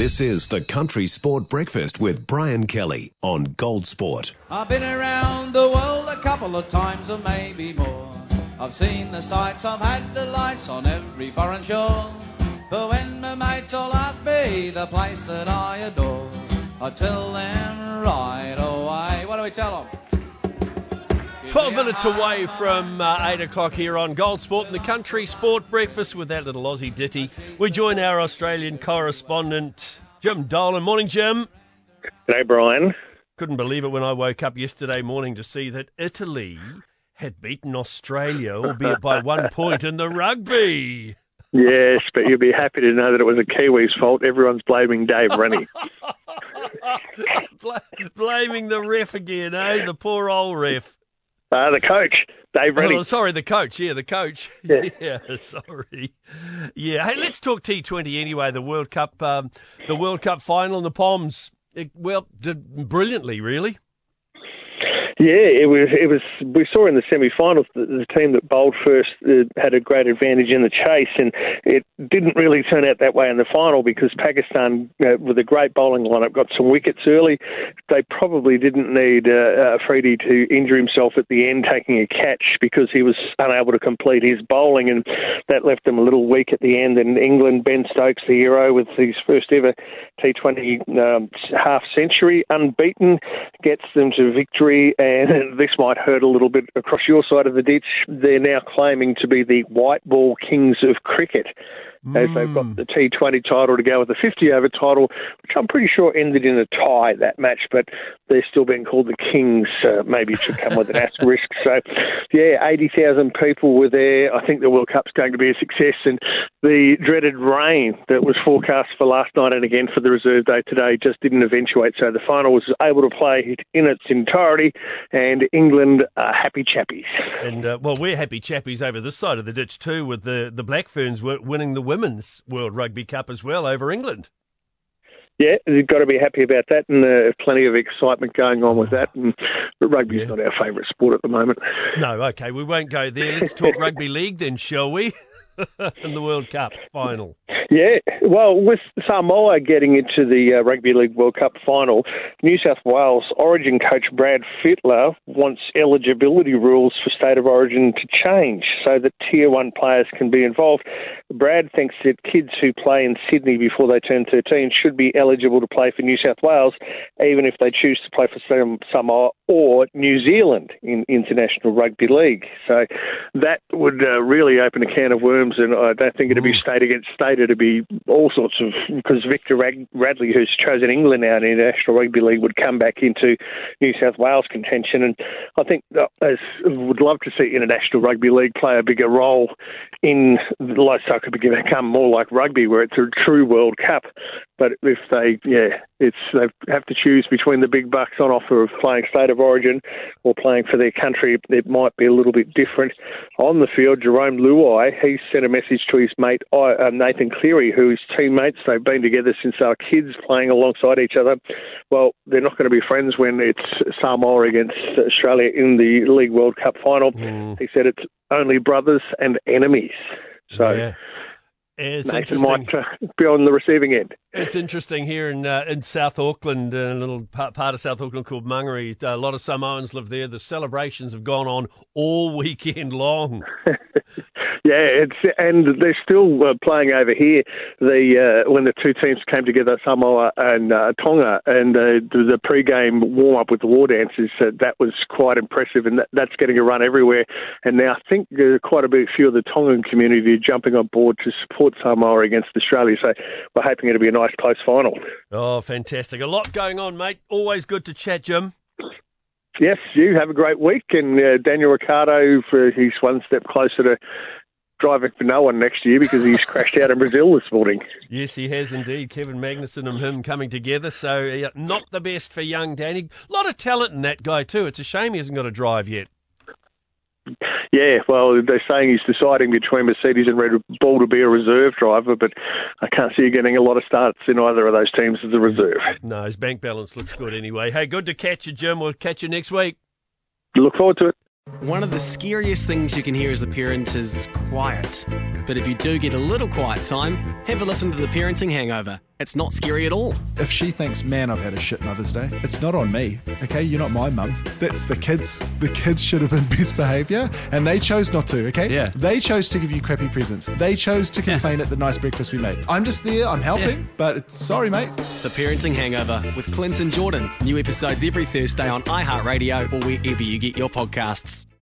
This is the Country Sport Breakfast with Brian Kelly on Gold Sport. I've been around the world a couple of times or maybe more. I've seen the sights, I've had the lights on every foreign shore. But when my mates all ask me the place that I adore, I tell them right away. What do we tell them? 12 minutes away from uh, 8 o'clock here on Gold Sport and the Country Sport Breakfast with that little Aussie ditty. We join our Australian correspondent, Jim Dolan. Morning, Jim. G'day, Brian. Couldn't believe it when I woke up yesterday morning to see that Italy had beaten Australia, albeit by one point in the rugby. Yes, but you'll be happy to know that it was a Kiwi's fault. Everyone's blaming Dave Rennie. blaming the ref again, eh? The poor old ref. Uh, the coach, Dave Rennie. Oh, sorry, the coach. Yeah, the coach. Yeah. yeah, sorry. Yeah, hey, let's talk T20 anyway. The World Cup, um, the World Cup final, and the Poms. It, well, did brilliantly, really. Yeah, it was. It was. We saw in the semi-finals that the team that bowled first uh, had a great advantage in the chase, and it didn't really turn out that way in the final because Pakistan, uh, with a great bowling lineup, got some wickets early. They probably didn't need uh, Afridi to injure himself at the end taking a catch because he was unable to complete his bowling, and that left them a little weak at the end. And England, Ben Stokes, the hero, with his first ever T20 um, half century, unbeaten, gets them to victory. And this might hurt a little bit across your side of the ditch. They're now claiming to be the white ball kings of cricket as they've got the T20 title to go with the 50 over title, which I'm pretty sure ended in a tie that match, but they're still being called the Kings. Uh, maybe it should come with an asterisk. So, yeah, 80,000 people were there. I think the World Cup's going to be a success, and the dreaded rain that was forecast for last night and again for the reserve day today just didn't eventuate. So the final was able to play in its entirety, and England are happy chappies. And uh, well, we're happy chappies over this side of the ditch too, with the the Black Ferns winning the Women's World Rugby Cup as well over England. Yeah, you've got to be happy about that, and uh, plenty of excitement going on with that. And but rugby's yeah. not our favourite sport at the moment. No, okay, we won't go there. Let's talk rugby league then, shall we? in the World Cup final. Yeah, well, with Samoa getting into the uh, Rugby League World Cup final, New South Wales Origin coach Brad Fittler wants eligibility rules for state of origin to change so that Tier 1 players can be involved. Brad thinks that kids who play in Sydney before they turn 13 should be eligible to play for New South Wales, even if they choose to play for Samoa or New Zealand in International Rugby League. So that would uh, really open a can of worms, and I don't think it'd be state against state. It'd be all sorts of because Victor Radley, who's chosen England now in the National Rugby League, would come back into New South Wales contention, and I think uh, as would love to see International Rugby League play a bigger role in like soccer become more like rugby, where it's a true World Cup. But if they, yeah, it's they have to choose between the big bucks on offer of playing state of origin or playing for their country. It might be a little bit different on the field. Jerome Luai, he sent a message to his mate uh, Nathan Cleary, who's teammates. They've been together since they were kids, playing alongside each other. Well, they're not going to be friends when it's Samoa against Australia in the League World Cup final. Mm. He said it's only brothers and enemies. So. Yeah. It's Nathan might uh, be on the receiving end. It's interesting here in uh, in South Auckland, uh, a little part, part of South Auckland called Mangere. A lot of Samoans live there. The celebrations have gone on all weekend long. Yeah, it's and they're still uh, playing over here. The uh, when the two teams came together, Samoa and uh, Tonga, and uh, the pre-game warm up with the war dances, uh, that was quite impressive, and that, that's getting a run everywhere. And now I think uh, quite a bit few of the Tongan community are jumping on board to support Samoa against Australia. So we're hoping it'll be a nice close final. Oh, fantastic! A lot going on, mate. Always good to chat, Jim. Yes, you have a great week, and uh, Daniel Ricciardo, for he's one step closer to driving for no one next year because he's crashed out in Brazil this morning. Yes, he has indeed. Kevin Magnussen and him coming together. So, not the best for young Danny. A lot of talent in that guy, too. It's a shame he hasn't got a drive yet. Yeah, well, they're saying he's deciding between Mercedes and Red Bull to be a reserve driver, but I can't see you getting a lot of starts in either of those teams as a reserve. No, his bank balance looks good anyway. Hey, good to catch you, Jim. We'll catch you next week. Look forward to it. One of the scariest things you can hear as a parent is quiet. But if you do get a little quiet time, have a listen to The Parenting Hangover. it's not scary at all. If she thinks, man, I've had a shit Mother's Day, it's not on me. Okay, you're not my mum. That's the kids. The kids should have been best behaviour, and they chose not to. Okay, Yeah. They chose to give you crappy presents. They chose to complain at the nice breakfast we made. I'm just there. I'm helping, but it's, sorry, mate. The Parenting Hangover with Clinton Jordan. New episodes every Thursday on iHeartRadio or wherever you get your podcasts.